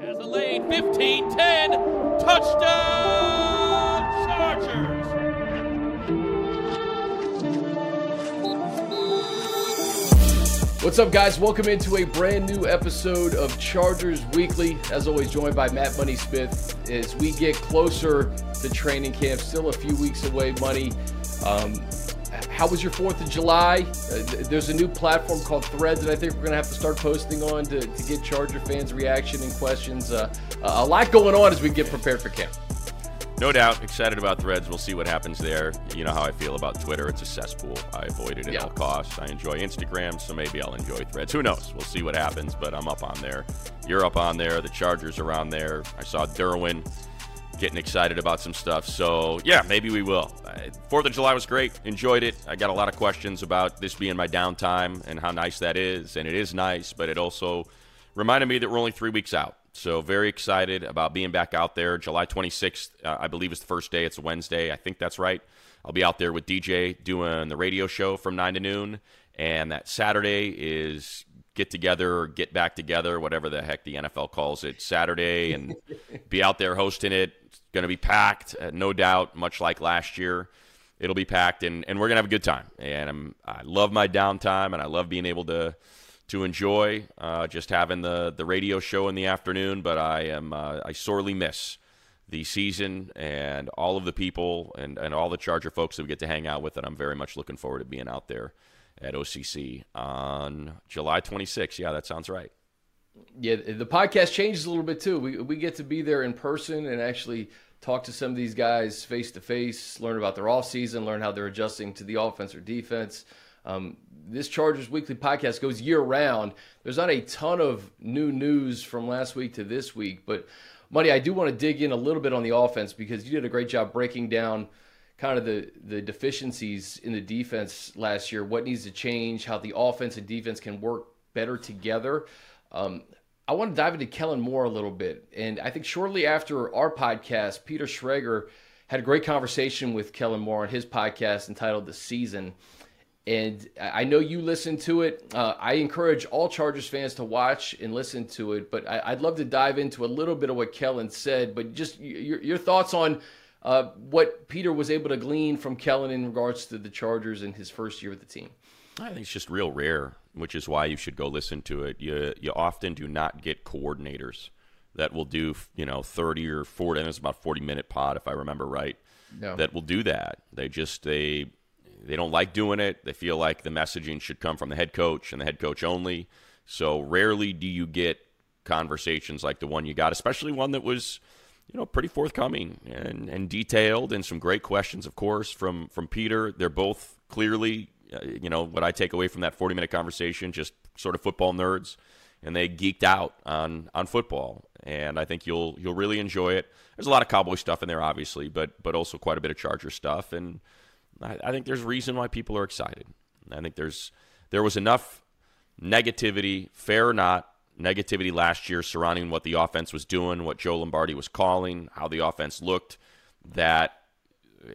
Has a lead, 15 10. Touchdown, Chargers. What's up, guys? Welcome into a brand new episode of Chargers Weekly. As always, joined by Matt Money Smith as we get closer to training camp. Still a few weeks away, Money. Um, how was your 4th of July? Uh, there's a new platform called Threads that I think we're going to have to start posting on to, to get Charger fans' reaction and questions. Uh, a lot going on as we get prepared for camp. No doubt. Excited about threads. We'll see what happens there. You know how I feel about Twitter. It's a cesspool. I avoid it at Yeah. all costs. I enjoy Instagram, so maybe I'll enjoy threads. Who knows? We'll see what happens, but I'm up on there. You're up on there. The Chargers are on there. I saw Derwin getting excited about some stuff. So, yeah, maybe we will. Fourth of July was great. Enjoyed it. I got a lot of questions about this being my downtime and how nice that is. And it is nice, but it also reminded me that we're only three weeks out. So, very excited about being back out there. July 26th, uh, I believe, is the first day. It's a Wednesday. I think that's right. I'll be out there with DJ doing the radio show from 9 to noon. And that Saturday is get together or get back together, whatever the heck the NFL calls it, Saturday, and be out there hosting it. It's going to be packed, uh, no doubt, much like last year. It'll be packed, and, and we're going to have a good time. And I'm, I love my downtime, and I love being able to to enjoy uh, just having the, the radio show in the afternoon. But I am uh, I sorely miss the season and all of the people and, and all the Charger folks that we get to hang out with. And I'm very much looking forward to being out there at OCC on July 26th. Yeah, that sounds right. Yeah, the podcast changes a little bit too. We we get to be there in person and actually talk to some of these guys face to face, learn about their off season, learn how they're adjusting to the offense or defense. Um, this Chargers Weekly podcast goes year round. There's not a ton of new news from last week to this week, but Money, I do want to dig in a little bit on the offense because you did a great job breaking down kind of the the deficiencies in the defense last year, what needs to change, how the offense and defense can work better together. Um, I want to dive into Kellen Moore a little bit, and I think shortly after our podcast, Peter Schrager had a great conversation with Kellen Moore on his podcast entitled "The Season." And I know you listened to it. Uh, I encourage all Chargers fans to watch and listen to it. But I, I'd love to dive into a little bit of what Kellen said. But just your, your thoughts on uh, what Peter was able to glean from Kellen in regards to the Chargers in his first year with the team. I think it's just real rare, which is why you should go listen to it. You you often do not get coordinators that will do you know thirty or forty, and it's about forty minute pod if I remember right. No. That will do that. They just they they don't like doing it. They feel like the messaging should come from the head coach and the head coach only. So rarely do you get conversations like the one you got, especially one that was you know pretty forthcoming and, and detailed and some great questions of course from from Peter. They're both clearly uh, you know what I take away from that 40 minute conversation just sort of football nerds and they geeked out on on football and I think you'll you'll really enjoy it. There's a lot of cowboy stuff in there obviously, but but also quite a bit of Charger stuff and I, I think there's reason why people are excited. I think there's there was enough negativity, fair or not, negativity last year surrounding what the offense was doing, what Joe Lombardi was calling, how the offense looked, that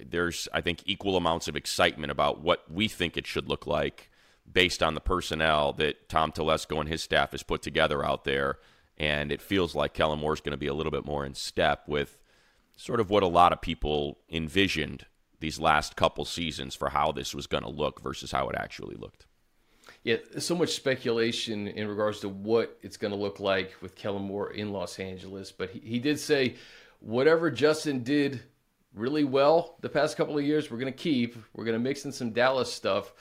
there's, I think, equal amounts of excitement about what we think it should look like based on the personnel that Tom Telesco and his staff has put together out there. And it feels like Kellen Moore is going to be a little bit more in step with sort of what a lot of people envisioned these last couple seasons for how this was going to look versus how it actually looked. Yeah, so much speculation in regards to what it's going to look like with Kellen Moore in Los Angeles. But he, he did say whatever Justin did really well the past couple of years, we're going to keep. We're going to mix in some Dallas stuff.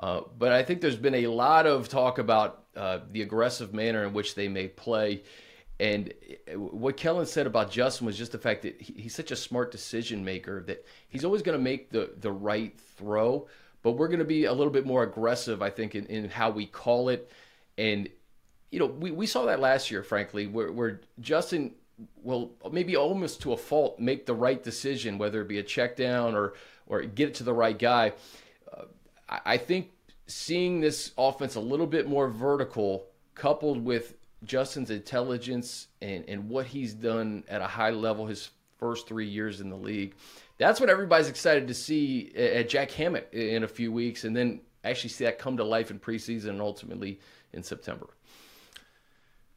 Uh, but I think there's been a lot of talk about uh, the aggressive manner in which they may play. And what Kellen said about Justin was just the fact that he, he's such a smart decision maker that he's always going to make the, the right throw. But we're going to be a little bit more aggressive, I think, in, in how we call it. And, you know, we, we saw that last year, frankly, where, where Justin will maybe almost to a fault make the right decision, whether it be a check down or, or get it to the right guy. Uh, I, I think seeing this offense a little bit more vertical, coupled with Justin's intelligence and, and what he's done at a high level his first three years in the league. That's what everybody's excited to see at Jack Hammett in a few weeks, and then actually see that come to life in preseason and ultimately in September.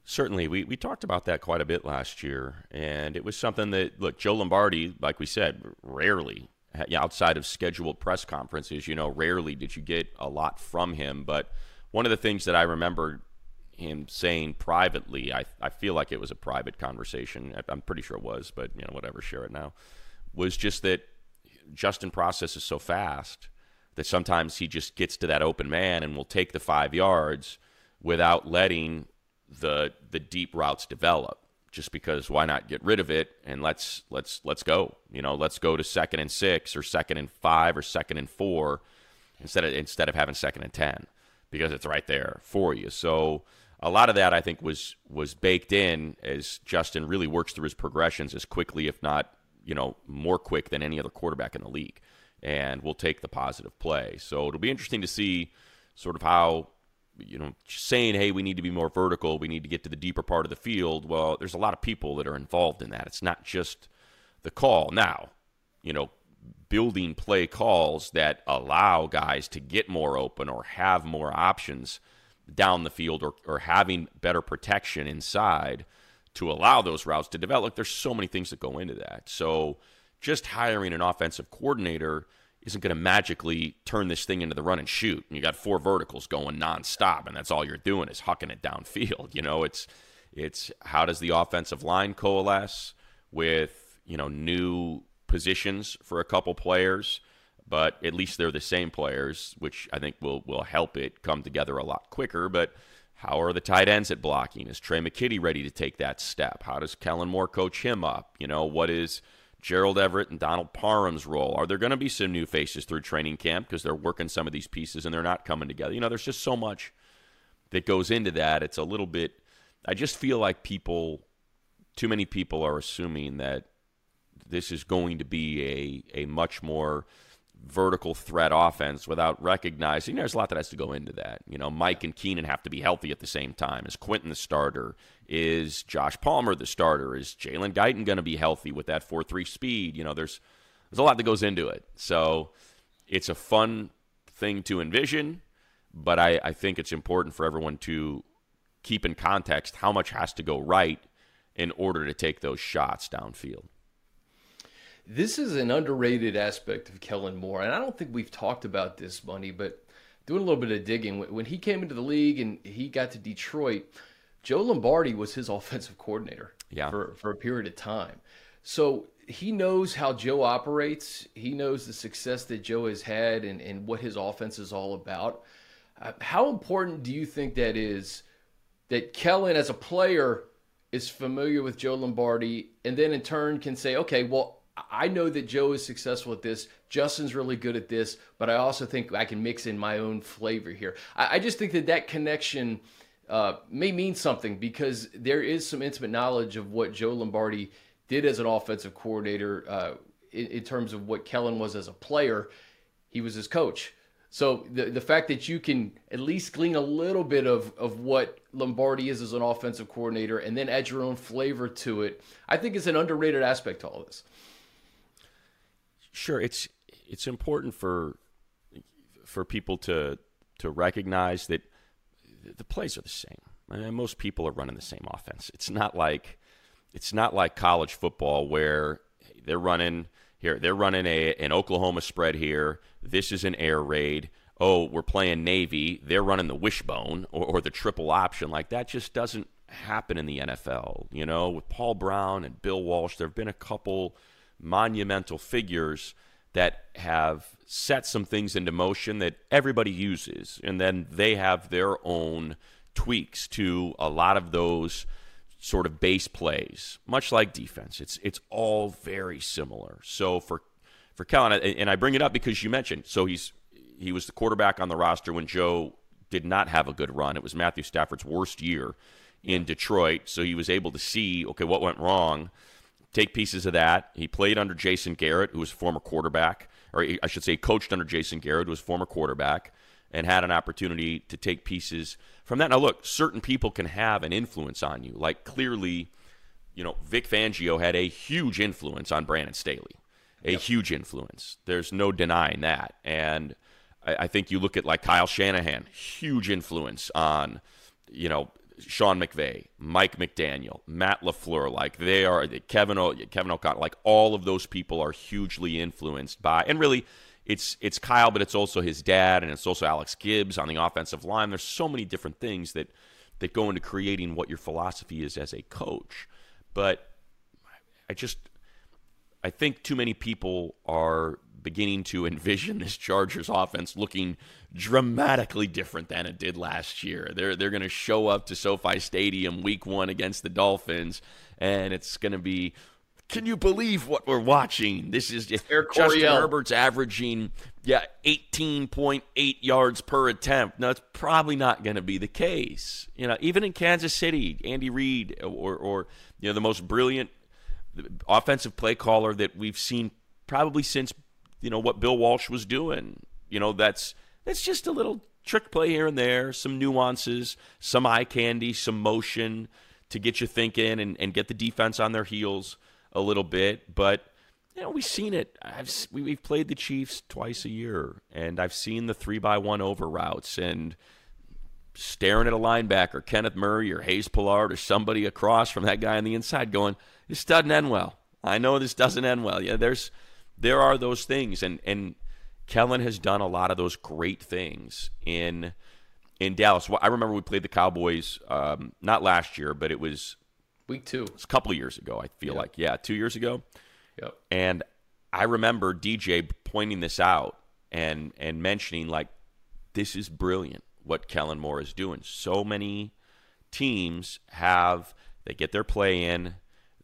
Certainly, we, we talked about that quite a bit last year, and it was something that look Joe Lombardi, like we said, rarely outside of scheduled press conferences, you know, rarely did you get a lot from him. But one of the things that I remember him saying privately, I I feel like it was a private conversation. I'm pretty sure it was, but you know, whatever, share it now. Was just that Justin processes so fast that sometimes he just gets to that open man and will take the five yards without letting the the deep routes develop just because why not get rid of it and let's let's let's go you know let's go to second and 6 or second and 5 or second and 4 instead of instead of having second and 10 because it's right there for you. So a lot of that I think was was baked in as Justin really works through his progressions as quickly if not you know more quick than any other quarterback in the league and we'll take the positive play so it'll be interesting to see sort of how you know, saying, hey, we need to be more vertical, we need to get to the deeper part of the field. Well, there's a lot of people that are involved in that. It's not just the call. Now, you know, building play calls that allow guys to get more open or have more options down the field or, or having better protection inside to allow those routes to develop. There's so many things that go into that. So just hiring an offensive coordinator – isn't going to magically turn this thing into the run and shoot. And you got four verticals going nonstop, and that's all you're doing is hucking it downfield. You know, it's it's how does the offensive line coalesce with you know new positions for a couple players, but at least they're the same players, which I think will will help it come together a lot quicker. But how are the tight ends at blocking? Is Tre' McKitty ready to take that step? How does Kellen Moore coach him up? You know, what is Gerald Everett and Donald Parham's role? Are there going to be some new faces through training camp because they're working some of these pieces and they're not coming together? You know, there's just so much that goes into that. It's a little bit. I just feel like people, too many people are assuming that this is going to be a a much more vertical threat offense without recognizing there's a lot that has to go into that. You know, Mike and Keenan have to be healthy at the same time. Is Quentin the starter? Is Josh Palmer the starter? Is Jalen Guyton going to be healthy with that 4 3 speed? You know, there's there's a lot that goes into it. So it's a fun thing to envision, but I, I think it's important for everyone to keep in context how much has to go right in order to take those shots downfield. This is an underrated aspect of Kellen Moore, and I don't think we've talked about this, Money, but doing a little bit of digging, when he came into the league and he got to Detroit, Joe Lombardi was his offensive coordinator yeah. for, for a period of time. So he knows how Joe operates. He knows the success that Joe has had and, and what his offense is all about. Uh, how important do you think that is that Kellen, as a player, is familiar with Joe Lombardi and then in turn can say, okay, well, I know that Joe is successful at this. Justin's really good at this, but I also think I can mix in my own flavor here. I, I just think that that connection uh, may mean something because there is some intimate knowledge of what Joe Lombardi did as an offensive coordinator uh, in, in, terms of what Kellen was as a player. He was his coach. So the the fact that you can at least glean a little bit of, of what Lombardi is as an offensive coordinator and then add your own flavor to it, I think is an underrated aspect to all this. Sure, it's it's important for for people to to recognize that the plays are the same. I mean, most people are running the same offense. It's not like it's not like college football where they're running here. They're running a an Oklahoma spread here. This is an air raid. Oh, we're playing Navy. They're running the wishbone or, or the triple option. Like that just doesn't happen in the NFL. You know, with Paul Brown and Bill Walsh, there have been a couple monumental figures that have set some things into motion that everybody uses, and then they have their own tweaks to a lot of those sort of base plays, much like defense. It's it's all very similar. So for for Kellen, and I bring it up because you mentioned, so he's he was the quarterback on the roster when Joe did not have a good run. It was Matthew Stafford's worst year in Detroit, so he was able to see okay what went wrong take pieces of that. He played under Jason Garrett, who was a former quarterback, or I should say, coached under Jason Garrett, who was a former quarterback, and had an opportunity to take pieces from that. Now, look, certain people can have an influence on you. Like, clearly, you know, Vic Fangio had a huge influence on Brandon Staley, a yep. huge influence. There's no denying that. And I, I think you look at like Kyle Shanahan, huge influence on, you know, Sean McVay, Mike McDaniel, Matt LaFleur, like they are Kevin o, Kevin O'Connell, like all of those people are hugely influenced by and really it's it's Kyle, but it's also his dad and it's also Alex Gibbs on the offensive line. There's so many different things that that go into creating what your philosophy is as a coach. But I just I think too many people are beginning to envision this Chargers offense looking dramatically different than it did last year. They're they're going to show up to SoFi Stadium week 1 against the Dolphins and it's going to be can you believe what we're watching? This is Justin. Herbert's averaging yeah 18.8 yards per attempt. No, it's probably not going to be the case. You know, even in Kansas City, Andy Reid or or you know the most brilliant offensive play caller that we've seen probably since you know what Bill Walsh was doing. You know, that's that's just a little trick play here and there, some nuances, some eye candy, some motion to get you thinking and, and get the defense on their heels a little bit. But you know, we've seen it. I've we- we've played the Chiefs twice a year, and I've seen the three by one over routes and staring at a linebacker, Kenneth Murray or Hayes Pullard or somebody across from that guy on the inside, going, "This doesn't end well. I know this doesn't end well." Yeah, there's there are those things, and and Kellen has done a lot of those great things in in Dallas. Well, I remember we played the Cowboys um, not last year, but it was Week two. it was a couple of years ago. I feel Yeah. like yeah, two years ago. Yep. And I remember DJ pointing this out and and mentioning like this is brilliant what Kellen Moore is doing. So many teams have they get their play in,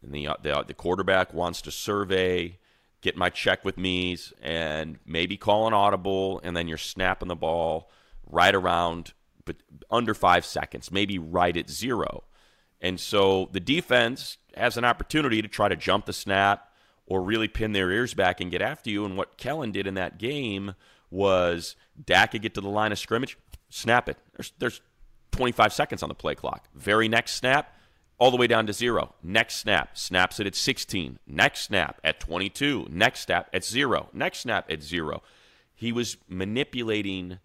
and the the, the quarterback wants to survey, get my check with me's, and maybe call an audible, and then you're snapping the ball right around but under five seconds, maybe right at zero. And so the defense has an opportunity to try to jump the snap or really pin their ears back and get after you. And what Kellen did in that game was Dak could get to the line of scrimmage, snap it. There's, there's 25 seconds on the play clock. Very next snap, all the way down to zero. Next snap, snaps it at 16. Next snap at 22. Next snap at zero. Next snap at zero. He was manipulating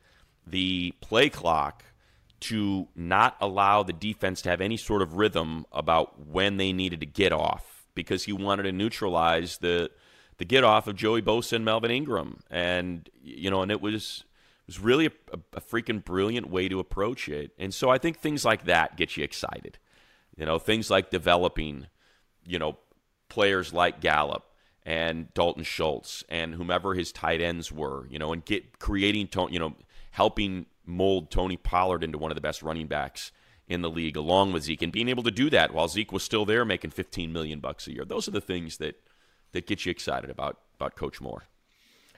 the play clock to not allow the defense to have any sort of rhythm about when they needed to get off because he wanted to neutralize the the get off of Joey Bosa and Melvin Ingram and you know and it was it was really a, a, a freaking brilliant way to approach it and so I think things like that get you excited you know things like developing you know players like Gallup and Dalton Schultz and whomever his tight ends were, you know, and get creating, you know, helping mold Tony Pollard into one of the best running backs in the league, along with Zeke, and being able to do that while Zeke was still there, making 15 million bucks a year. Those are the things that that get you excited about about Coach Moore.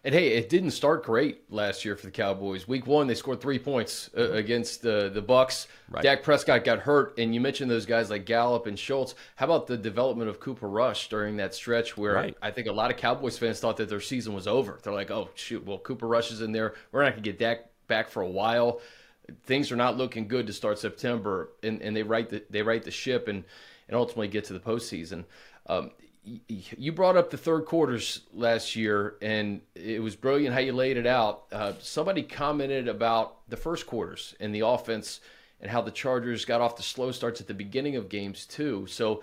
And hey, it didn't start great last year for the Cowboys. Week one, they scored three points uh, against the the Bucs. Right. Dak Prescott got hurt, and you mentioned those guys like Gallup and Schultz. How about the development of Cooper Rush during that stretch where Right. I think a lot of Cowboys fans thought that their season was over. They're like, "Oh shoot, well Cooper Rush is in there. We're not going to get Dak back for a while. Things are not looking good to start September." And, and they right the they right the ship and and ultimately get to the postseason. Um, you brought up the third quarters last year, and it was brilliant how you laid it out. Uh, somebody commented about the first quarters and the offense and how the Chargers got off the slow starts at the beginning of games too. So,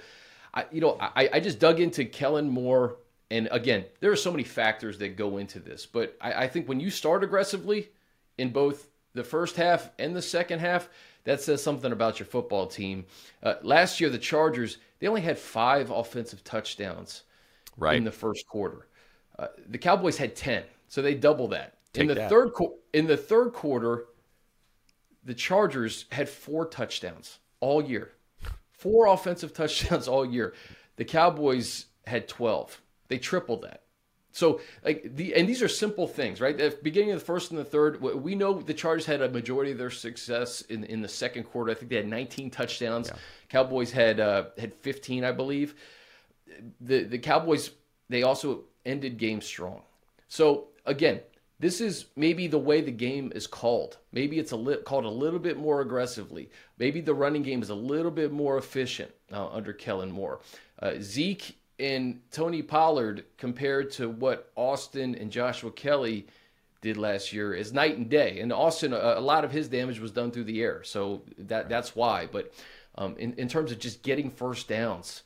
I, you know, I, I just dug into Kellen Moore, and again, there are so many factors that go into this, but I, I think when you start aggressively in both the first half and the second half, that says something about your football team. Uh, last year, the Chargers they only had five offensive touchdowns Right. in the first quarter. Uh, the Cowboys had ten, so they double that. in the that. third in the third quarter, the Chargers had four touchdowns all year, four offensive touchdowns all year. The Cowboys had twelve. They tripled that. So like the and these are simple things, right? At the beginning of the first and the third, we know the Chargers had a majority of their success in in the second quarter. I think they had 19 touchdowns. Cowboys had uh, had 15, I believe. The the Cowboys they also ended games strong. So again, this is maybe the way the game is called. Maybe it's a li- called a little bit more aggressively. Maybe the running game is a little bit more efficient uh, under Kellen Moore. Uh, Zeke and Tony Pollard compared to what Austin and Joshua Kelley did last year is night and day. And Austin, a, a lot of his damage was done through the air, so that that's why. But um, in in terms of just getting first downs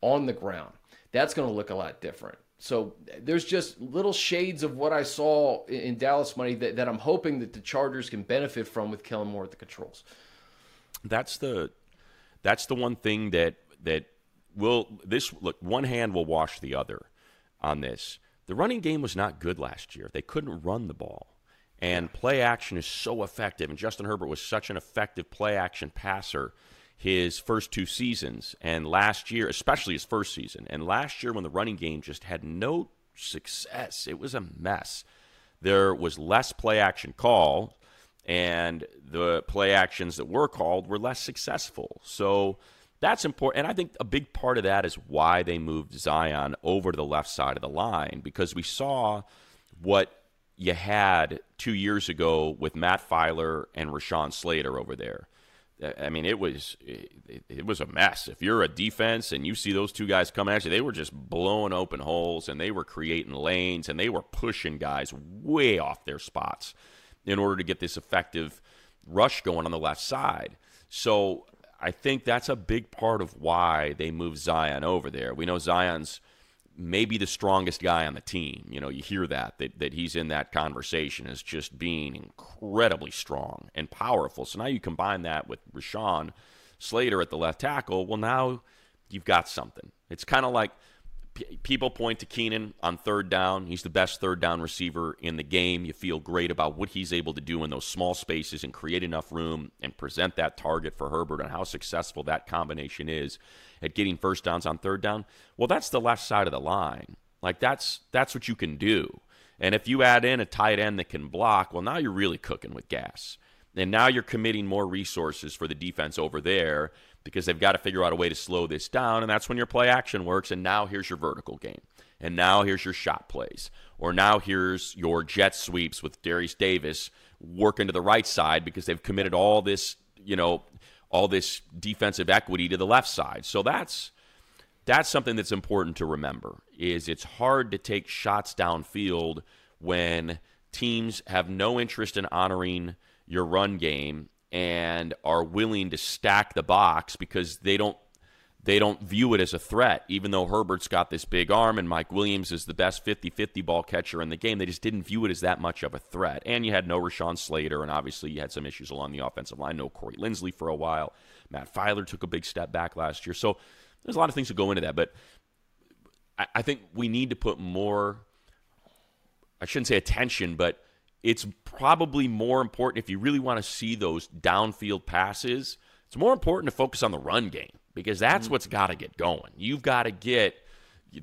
on the ground, that's going to look a lot different. So there's just little shades of what I saw in Dallas money that, that I'm hoping that the Chargers can benefit from with Kellen Moore at the controls. That's the that's the one thing that that will this look one hand will wash the other on this. The running game was not good last year. They couldn't run the ball. And play action is so effective and Justin Herbert was such an effective play action passer his first two seasons and last year, especially his first season. And last year, when the running game just had no success, it was a mess. There was less play action call, and the play actions that were called were less successful. So that's important. And I think a big part of that is why they moved Zion over to the left side of the line because we saw what you had two years ago with Matt Feiler and Rashawn Slater over there. I mean, it was it, it, was a mess. If you're a defense and you see those two guys coming at you, they were just blowing open holes and they were creating lanes and they were pushing guys way off their spots in order to get this effective rush going on the left side. So I think that's a big part of why they moved Zion over there. We know Zion's maybe the strongest guy on the team. You know, you hear that, that that he's in that conversation as just being incredibly strong and powerful. So now you combine that with Rashawn Slater at the left tackle. Well, now you've got something. It's kind of like people point to Keenan on third down. He's the best third down receiver in the game. You feel great about what he's able to do in those small spaces and create enough room and present that target for Herbert and how successful that combination is at getting first downs on third down. Well, that's the left side of the line. Like that's that's what you can do. And if you add in a tight end that can block, well, now you're really cooking with gas. And now you're committing more resources for the defense over there because they've got to figure out a way to slow this down. And that's when your play action works. And now here's your vertical game. And now here's your shot plays. Or now here's your jet sweeps with Derius Davis working to the right side because they've committed all this, you know, all this defensive equity to the left side. So that's that's something that's important to remember is it's hard to take shots downfield when teams have no interest in honoring your run game and are willing to stack the box because they don't they don't view it as a threat, even though Herbert's got this big arm and Mike Williams is the best 50 50 ball catcher in the game. They just didn't view it as that much of a threat. And you had no Rashawn Slater, and obviously you had some issues along the offensive line. No Corey Linsley for a while. Matt Feiler took a big step back last year. So there's a lot of things that go into that. But I, I think we need to put more, I shouldn't say attention, but it's probably more important if you really want to see those downfield passes. It's more important to focus on the run game because that's mm-hmm. what's got to get going. You've got to get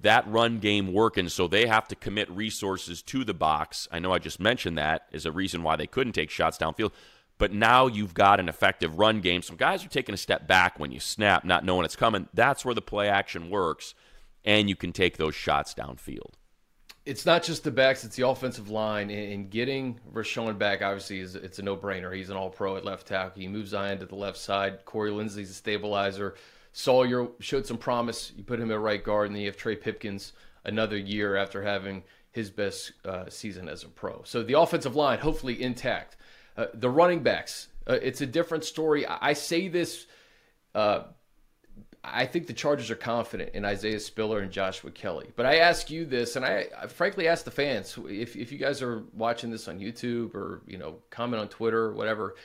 that run game working, so they have to commit resources to the box. I know I just mentioned that as a reason why they couldn't take shots downfield, but now you've got an effective run game. Some guys are taking a step back when you snap, not knowing it's coming. That's where the play action works, and you can take those shots downfield it's not just the backs; it's the offensive line. And getting Rashawn back, obviously, is it's a no-brainer. He's an All-Pro at left tackle. He moves Zion to the left side. Corey Linsley's a stabilizer. Salyer showed some promise. You put him at right guard, and then you have Trey Pipkins another year after having his best uh, season as a pro. So the offensive line, hopefully intact. Uh, the running backs, uh, it's a different story. I, I say this uh, I think the Chargers are confident in Isaiah Spiller and Joshua Kelley. But I ask you this, and I, I, frankly ask the fans if, if you guys are watching this on YouTube or you know comment on Twitter or whatever,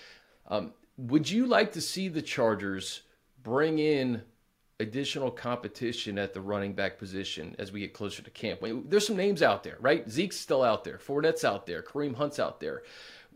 um, would you like to see the Chargers bring in additional competition at the running back position as we get closer to camp? There's some names out there, right? Zeke's still out there, Fournette's out there, Kareem Hunt's out there.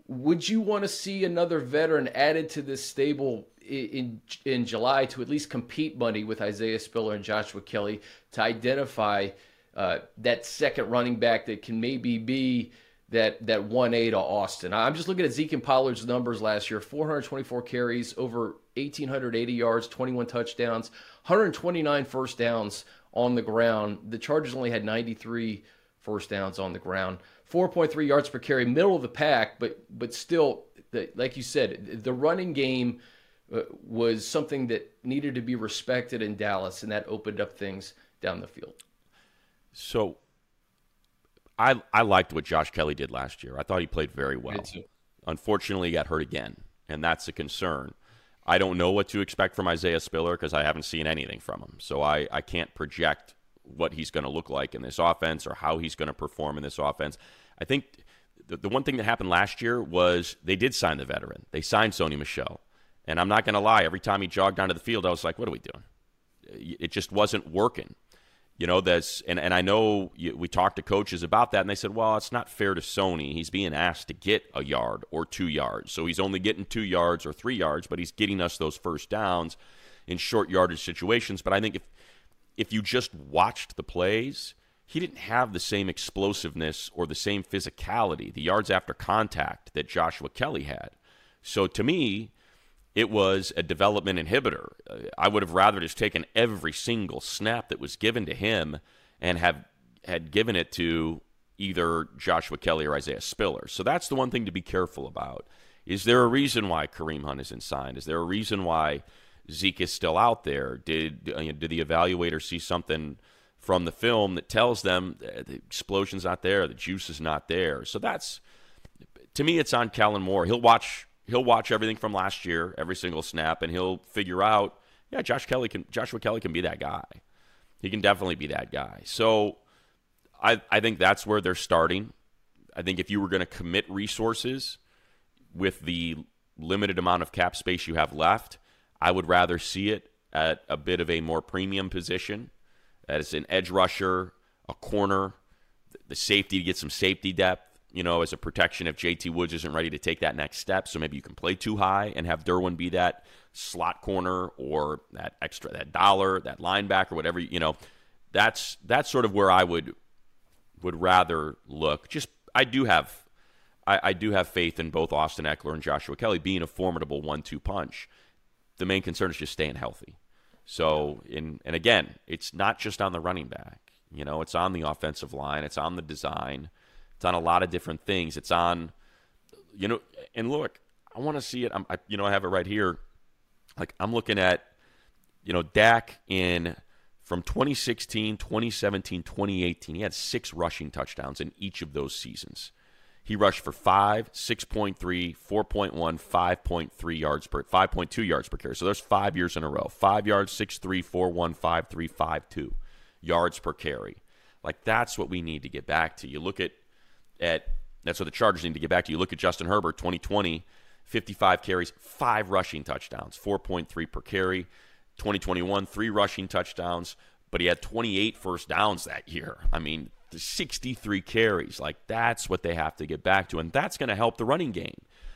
Would you want to see another veteran added to this stable in in July to at least compete money with Isaiah Spiller and Joshua Kelley to identify uh, that second running back that can maybe be that that one A to Austin. I'm just looking at Zeke and Pollard's numbers last year: 424 carries, over 1,880 yards, 21 touchdowns, 129 first downs on the ground. The Chargers only had 93 first downs on the ground. 4.3 yards per carry, middle of the pack, but but still, the, like you said, the running game Uh, was something that needed to be respected in Dallas, and that opened up things down the field. So I I liked what Josh Kelley did last year. I thought he played very well. Unfortunately, he got hurt again, and that's a concern. I don't know what to expect from Isaiah Spiller because I haven't seen anything from him. So I, I can't project what he's going to look like in this offense or how he's going to perform in this offense. I think the, the one thing that happened last year was they did sign the veteran. They signed Sony Michel. And I'm not going to lie, every time he jogged onto the field, I was like, what are we doing? It just wasn't working. You know, that's and, and I know you, we talked to coaches about that, and they said, well, it's not fair to Sony. He's being asked to get a yard or two yards, so he's only getting two yards or three yards, but he's getting us those first downs in short yardage situations. But I think if if you just watched the plays, he didn't have the same explosiveness or the same physicality, the yards after contact that Joshua Kelley had. So to me, it was a development inhibitor. Uh, I would have rather just taken every single snap that was given to him and have had given it to either Joshua Kelley or Isaiah Spiller. So that's the one thing to be careful about. Is there a reason why Kareem Hunt isn't signed? Is there a reason why Zeke is still out there? Did uh, did the evaluator see something from the film that tells them the explosion's not there, the juice is not there? So that's to me, it's on Kellen Moore. He'll watch he'll watch everything from last year, every single snap, and he'll figure out, yeah, Josh Kelley can Joshua Kelley can be that guy. He can definitely be that guy. So I I think that's where they're starting. I think if you were going to commit resources with the limited amount of cap space you have left, I would rather see it at a bit of a more premium position as an edge rusher, a corner, the safety to get some safety depth you know, as a protection if JT Woods isn't ready to take that next step. So maybe you can play two high and have Derwin be that slot corner or that extra that dollar, that linebacker, whatever, you know. That's that's sort of where I would would rather look. Just I do have I, I do have faith in both Austin Ekeler and Joshua Kelley being a formidable one two punch. The main concern is just staying healthy. So in and again, it's not just on the running back. You know, it's on the offensive line, it's on the design. It's on a lot of different things. It's on, you know, and look, I want to see it. I'm, I, you know, I have it right here. Like I'm looking at, you know, Dak in from 2016, 2017, 2018. He had six rushing touchdowns in each of those seasons. He rushed for 5, 6.3, 4.1, 5.3 yards per 5.2 yards per carry. So there's 5 years in a row. 5 yards, 6.3, 4.1, 5.3, 5.2 yards per carry. Like that's what we need to get back to. You look at at that's what the Chargers need to get back to. You look at Justin Herbert, 2020, 55 carries, five rushing touchdowns, 4.3 per carry. 2021, three rushing touchdowns, but he had 28 first downs that year. I mean, 63 carries. Like that's what they have to get back to, and that's going to help the running game.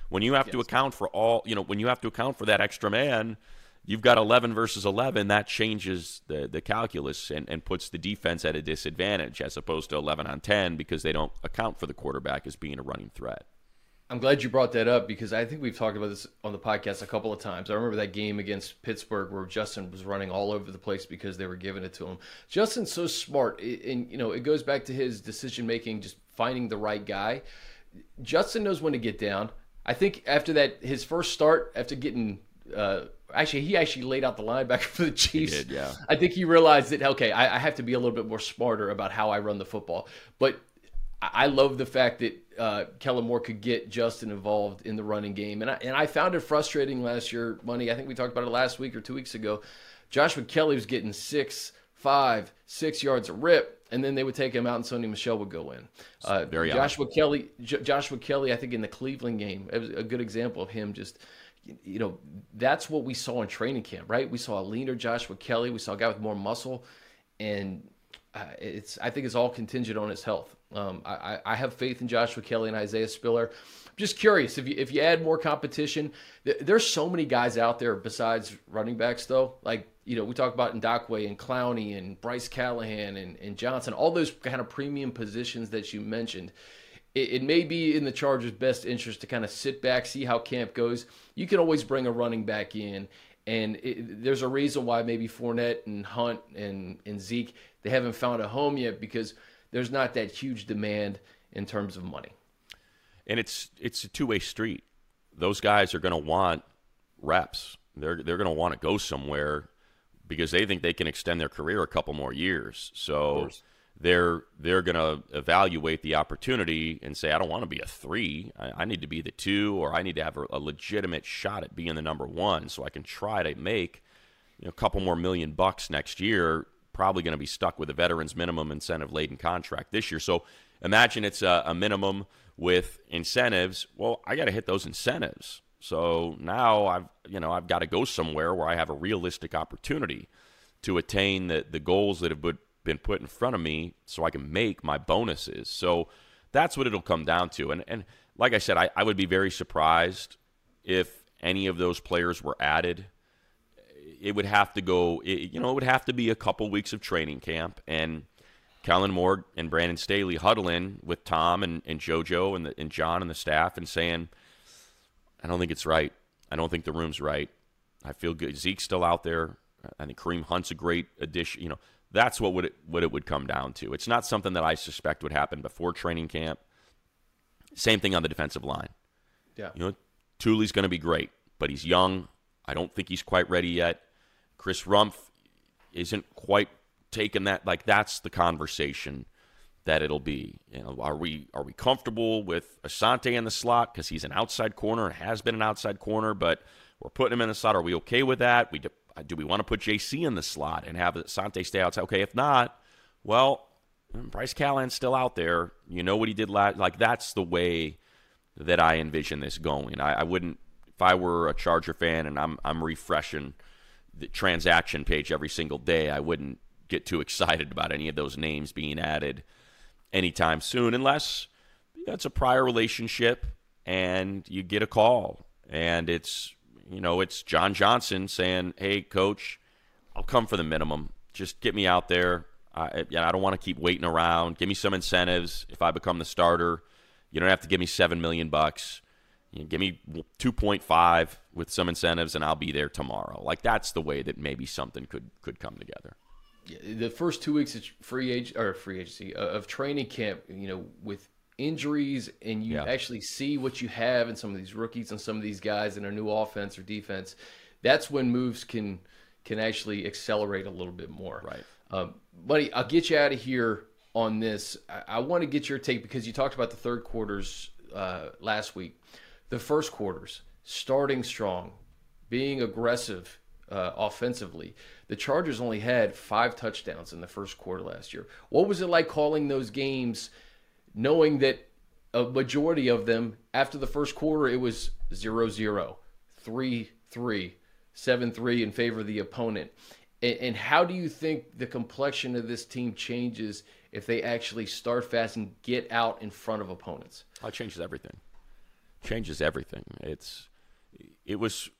When you have yes. to account for all, you know, when you have to account for that extra man, you've got 11 versus 11, that changes the, the calculus and, and puts the defense at a disadvantage as opposed to 11 on 10 because they don't account for the quarterback as being a running threat. I'm glad you brought that up because I think we've talked about this on the podcast a couple of times. I remember that game against Pittsburgh where Justin was running all over the place because they were giving it to him. Justin's so smart, and you know it goes back to his decision making, just finding the right guy. Justin knows when to get down. I think after that, his first start after getting uh, actually he actually laid out the linebacker for the Chiefs. Did, yeah. I think he realized that okay, I, I, have to be a little bit more smarter about how I run the football. But I love the fact that uh, Kellen Moore could get Justin involved in the running game, and I, and I found it frustrating last year. Money, I think we talked about it last week or two weeks ago. Joshua Kelley was getting six, five, six yards a rip, and then they would take him out, and Sony Michel would go in. Uh, Very Joshua odd. Kelley, J- Joshua Kelley, I think in the Cleveland game, it was a good example of him just you know, that's what we saw in training camp, right? We saw a leaner Joshua Kelley. We saw a guy with more muscle, and uh, it's I think it's all contingent on his health. Um, I, I have faith in Joshua Kelley and Isaiah Spiller. I'm just curious if you if you add more competition, th- there's so many guys out there besides running backs though. Like you know we talk about Ngakoue and Clowney and Bryce Callahan and, and Johnson, all those kind of premium positions that you mentioned it, it, may be in the Chargers' best interest to kind of sit back, see how camp goes. You can always bring a running back in, and it, there's a reason why maybe Fournette and Hunt and, and Zeke they haven't found a home yet because there's not that huge demand in terms of money. And it's it's a two way street. Those guys are going to want reps. They're they're going to want to go somewhere because they think they can extend their career a couple more years. So they're they're going to evaluate the opportunity and say, I don't want to be a three. I, I need to be the two, or I need to have a, a, legitimate shot at being the number one, so I can try to make you know, a couple more million bucks next year. Probably going to be stuck with a veterans minimum incentive laden contract this year. So imagine it's a, a minimum with incentives. Well, I got to hit those incentives. So now I've you know I've got to go somewhere where I have a realistic opportunity to attain the the goals that have been put in front of me so I can make my bonuses. So that's what it'll come down to. And and like I said, I, I would be very surprised if any of those players were added. It would have to go, it, you know, it would have to be a couple weeks of training camp and Kellen Moore and Brandon Staley huddling with Tom and, and JoJo and, the, and John and the staff and saying, I don't think it's right. I don't think the room's right. I feel good. Zeke's still out there. I think Kareem Hunt's a great addition. You know, that's what would it, what it would come down to. It's not something that I suspect would happen before training camp. Same thing on the defensive line. Yeah. You know, Tuli's going to be great, but he's young. I don't think he's quite ready yet. Chris Rumph isn't quite taking that like that's the conversation that it'll be. You know, are we are we comfortable with Asante in the slot because he's an outside corner and has been an outside corner, but we're putting him in the slot. Are we okay with that? We Uh, do we want to put JC in the slot and have Sante stay outside? Okay, if not, well, mm, Bryce Callahan's still out there. You know what he did last. Like that's the way that I envision this going. I, I wouldn't if I were a Charger fan and I'm I'm refreshing the transaction page every single day. I wouldn't get too excited about any of those names being added anytime soon, unless it's a prior relationship and you get a call and it's you know, it's John Johnson saying, "Hey, coach, I'll come for the minimum. Just get me out there. I, I don't want to keep waiting around. Give me some incentives if I become the starter. You don't have to give me seven million bucks. You know, give me two point five with some incentives, and I'll be there tomorrow. Like that's the way that maybe something could could come together. Yeah, the first two weeks of free age or free agency uh, of training camp, you know, with injuries and you yeah. actually see what you have in some of these rookies and some of these guys in a new offense or defense, that's when moves can can actually accelerate a little bit more. Right. Um, buddy, I'll get you out of here on this. I, I want to get your take because you talked about the third quarters uh, last week. The first quarters, starting strong, being aggressive uh, offensively. The Chargers only had five touchdowns in the first quarter last year. What was it like calling those games – knowing that a majority of them after the first quarter it was 0-0, 3-3, 7-3 in favor of the opponent. And, and how do you think the complexion of this team changes if they actually start fast and get out in front of opponents? Oh, it changes everything. Changes everything. It's it was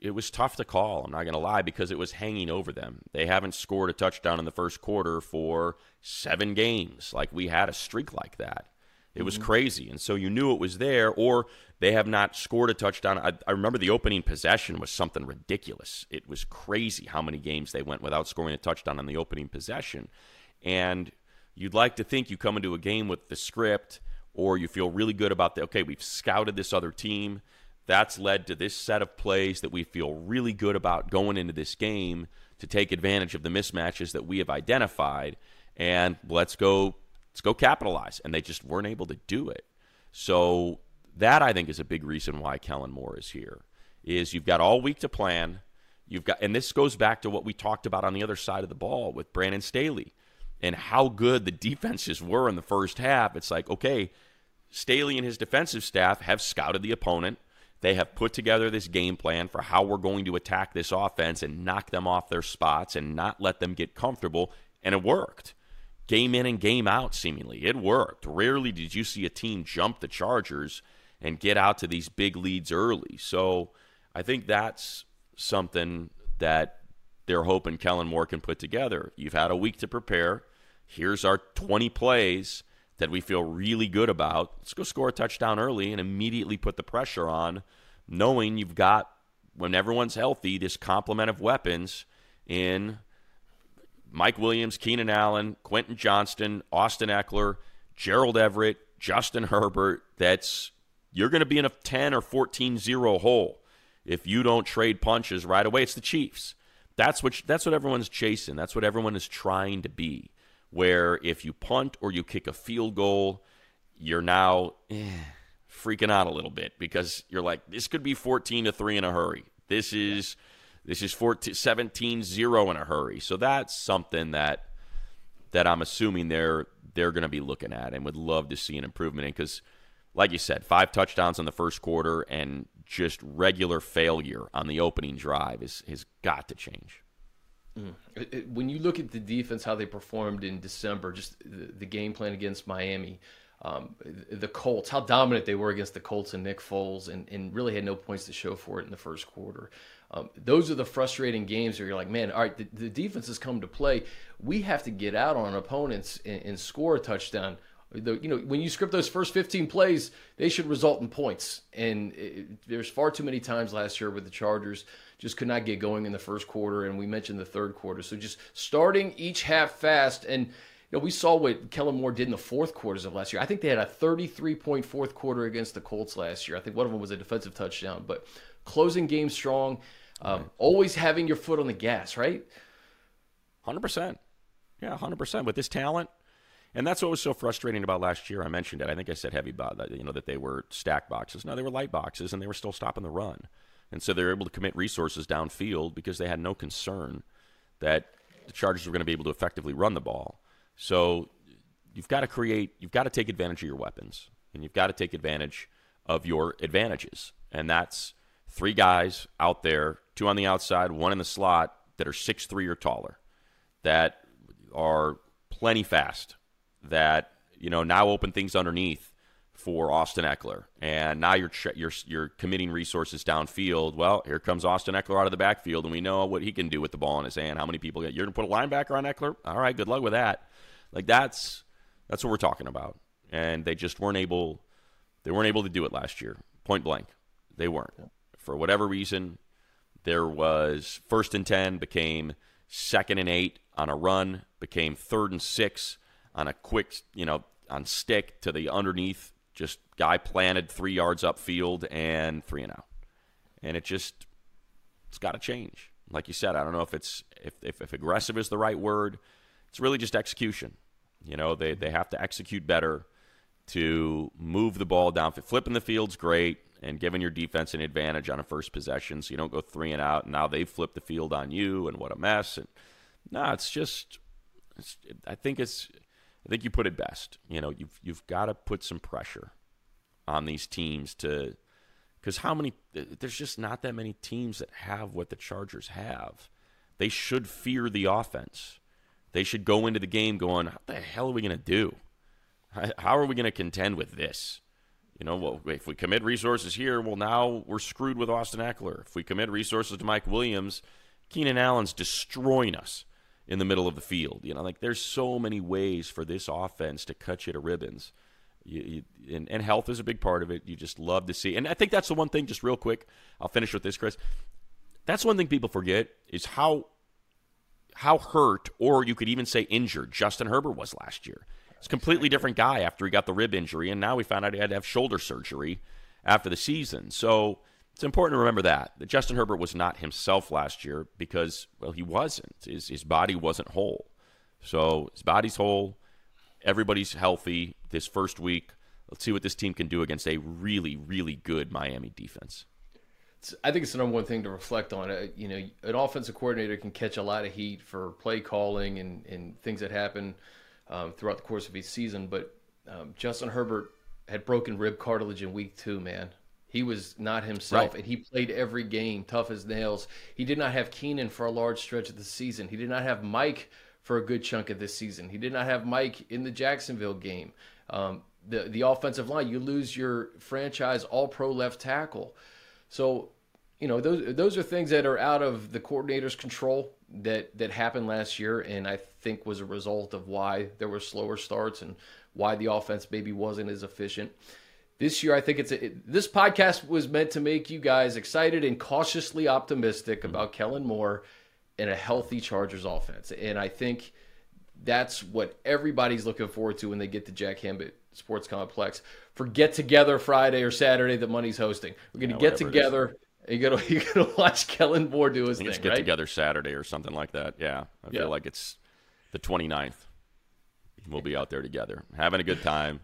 it was tough to call. I'm not going to lie because it was hanging over them. They haven't scored a touchdown in the first quarter for seven games. Like we had a streak like that. It was mm-hmm. crazy. And so you knew it was there, or they have not scored a touchdown. I, I, remember the opening possession was something ridiculous. It was crazy how many games they went without scoring a touchdown on the opening possession. And you'd like to think you come into a game with the script, or you feel really good about the, okay, we've scouted this other team that's led to this set of plays that we feel really good about going into this game to take advantage of the mismatches that we have identified and let's go let's go capitalize. And they just weren't able to do it. So that i think is a big reason why kellen moore is here is you've got all week to plan. You've got and this goes back to what we talked about on the other side of the ball with brandon staley and how good the defenses were in the first half. It's like okay staley and his defensive staff have scouted the opponent they have put together this game plan for how we're going to attack this offense and knock them off their spots and not let them get comfortable. And it worked. Game in and game out, seemingly. It worked. Rarely did you see a team jump the Chargers and get out to these big leads early. So I think that's something that they're hoping Kellen Moore can put together. You've had a week to prepare. Here's our 20 plays that we feel really good about. Let's go score a touchdown early and immediately put the pressure on, knowing you've got, when everyone's healthy, this complement of weapons in Mike Williams, Keenan Allen, Quentin Johnston, Austin Ekeler, Gerald Everett, Justin Herbert. That's you're going to be in a 10 or 14 0 hole if you don't trade punches right away. It's the Chiefs. That's what that's what everyone's chasing. That's what everyone is trying to be. Where if you punt or you kick a field goal, you're now eh, freaking out a little bit because you're like, this could be 14 to 3 in a hurry. This is this is 14, 17-0 in a hurry. So that's something that that I'm assuming they're they're going to be looking at and would love to see an improvement in because like you said, five touchdowns in the first quarter and just regular failure on the opening drive is has got to change. Mm. When you look at the defense, how they performed in December, just the, game plan against Miami, um, the Colts, how dominant they were against the Colts and Nick Foles, and, and really had no points to show for it in the first quarter. Um, those are the frustrating games where you're like, man, all right, the, the, defense has come to play. We have to get out on opponents and, and score a touchdown. The, you know, when you script those first 15 plays, they should result in points. And there's far too many times last year with the Chargers just could not get going in the first quarter, and we mentioned the third quarter. So just starting each half fast and you know, we saw what Kellen Moore did in the fourth quarters of last year. I think they had a 33 point fourth quarter against the Colts last year. I think one of them was a defensive touchdown, but closing games strong, um, right. always having your foot on the gas, right? 100%. Yeah, 100%. With this talent, and that's what was so frustrating about last year. I mentioned it. I think I said heavy you know, that they were stack boxes. No, they were light boxes, and they were still stopping the run. And so they were able to commit resources downfield because they had no concern that the Chargers were going to be able to effectively run the ball. So you've got to create, you've got to take advantage of your weapons, and you've got to take advantage of your advantages. And that's three guys out there, two on the outside, one in the slot, that are six three or taller, that are plenty fast, that you know now open things underneath for Austin Ekeler, and now you're you're you're committing resources downfield. Well, here comes Austin Ekeler out of the backfield, and we know what he can do with the ball in his hand. How many people get? You're gonna put a linebacker on Ekeler. All right, good luck with that. Like that's that's what we're talking about. And they just weren't able they weren't able to do it last year. Point blank. They weren't. For whatever reason, there was first and 10 became second and 8 on a run, became third and 6 on a quick, you know, on stick to the underneath just guy planted 3 yards upfield and 3 and out. And it just it's got to change. Like you said, I don't know if it's if, if, if aggressive is the right word it's really just execution. You know, they, they have to execute better to move the ball down. Flipping the field's great and giving your defense an advantage on a first possession so you don't go three and out. And now they've flipped the field on you, and what a mess. And no, it's just, it's, I think it's, I think you put it best. You know, you've you've got to put some pressure on these teams to, because how many? There's just not that many teams that have what the Chargers have. They should fear the offense. They should go into the game going, "What the hell are we going to do? How are we going to contend with this?" You know, well, if we commit resources here, well, now we're screwed with Austin Ekeler. If we commit resources to Mike Williams, Keenan Allen's destroying us in the middle of the field. You know, like there's so many ways for this offense to cut you to ribbons. You, you, and, and, health is a big part of it. You just love to see. And I think that's the one thing, just real quick, I'll finish with this, Chris. That's one thing people forget is how how hurt, or you could even say injured, Justin Herbert was last year. It's a completely different guy after he got the rib injury, and now we found out he had to have shoulder surgery after the season. So it's important to remember that that Justin Herbert was not himself last year because well he wasn't. His his body wasn't whole. So his body's whole. Everybody's healthy this first week. Let's see what this team can do against a really really good Miami defense. I think it's the number one thing to reflect on. Uh, you know, an offensive coordinator can catch a lot of heat for play calling and, and things that happen um, throughout the course of each season. But um, Justin Herbert had broken rib cartilage in week two, man. He was not himself, right. and he played every game tough as nails. He did not have Keenan for a large stretch of the season. He did not have Mike for a good chunk of this season. He did not have Mike in the Jacksonville game. Um, the the offensive line, you lose your franchise All Pro left tackle. So, you know, those those are things that are out of the coordinator's control that that happened last year, and I think was a result of why there were slower starts and why the offense maybe wasn't as efficient. This year, I think it's a, it, this podcast was meant to make you guys excited and cautiously optimistic about mm-hmm. Kellen Moore and a healthy Chargers offense, and I think that's what everybody's looking forward to when they get to Jack Hammett Sports Complex for get together Friday or Saturday that Money's hosting. We're going to yeah, get together. You gotta you gotta watch Kellen Moore do his thing. get right? together Saturday or something like that. Yeah, I feel like it's the 29th. we'll be out there together, having a good time,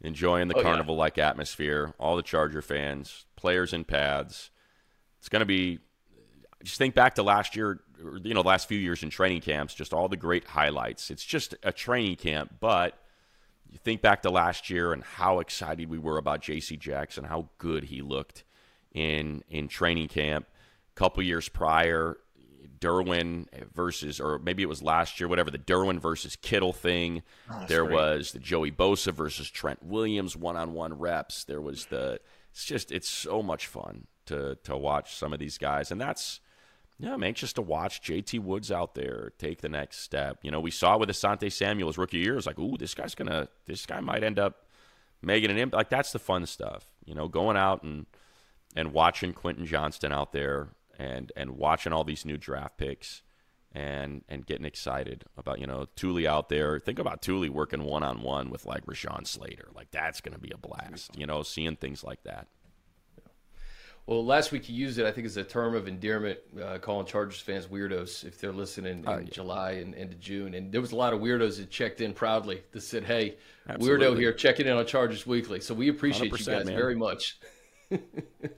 enjoying the Oh, carnival like atmosphere. All the Charger fans, players in pads. It's going to be. Just think back to last year, or, you know, the last few years in training camps, just all the great highlights. It's just a training camp, but you think back to last year and how excited we were about J.C. Jackson, how good he looked in in training camp. A couple years prior, Derwin versus, or maybe it was last year, whatever the Derwin versus Kittle thing. Oh, there great. was the Joey Bosa versus Trent Williams one on one reps. There was the. It's just it's so much fun to to watch some of these guys, and that's. Yeah, I'm anxious to watch JT Woods out there take the next step. You know, we saw with Asante Samuel's rookie year, it's like, ooh, this guy's gonna, this guy might end up making an impact. Like that's the fun stuff. You know, going out and and watching Quentin Johnston out there and and watching all these new draft picks and and getting excited about you know Tuli out there. Think about Tuli working one on one with like Rashawn Slater. Like that's gonna be a blast. You know, seeing things like that. Well, last week you used it, I think, as a term of endearment, uh, calling Chargers fans weirdos if they're listening in Oh, yeah. July and into June. And there was a lot of weirdos that checked in proudly that said, "Hey, weirdo here, checking in on Chargers Weekly." So we appreciate you 100%, guys man. very much.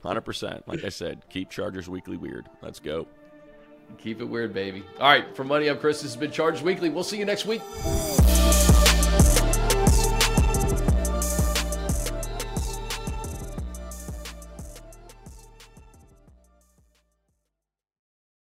Hundred percent. Like I said, keep Chargers Weekly weird. Let's go. Keep it weird, baby. All right, for money, I'm Chris. This has been Chargers Weekly. We'll see you next week.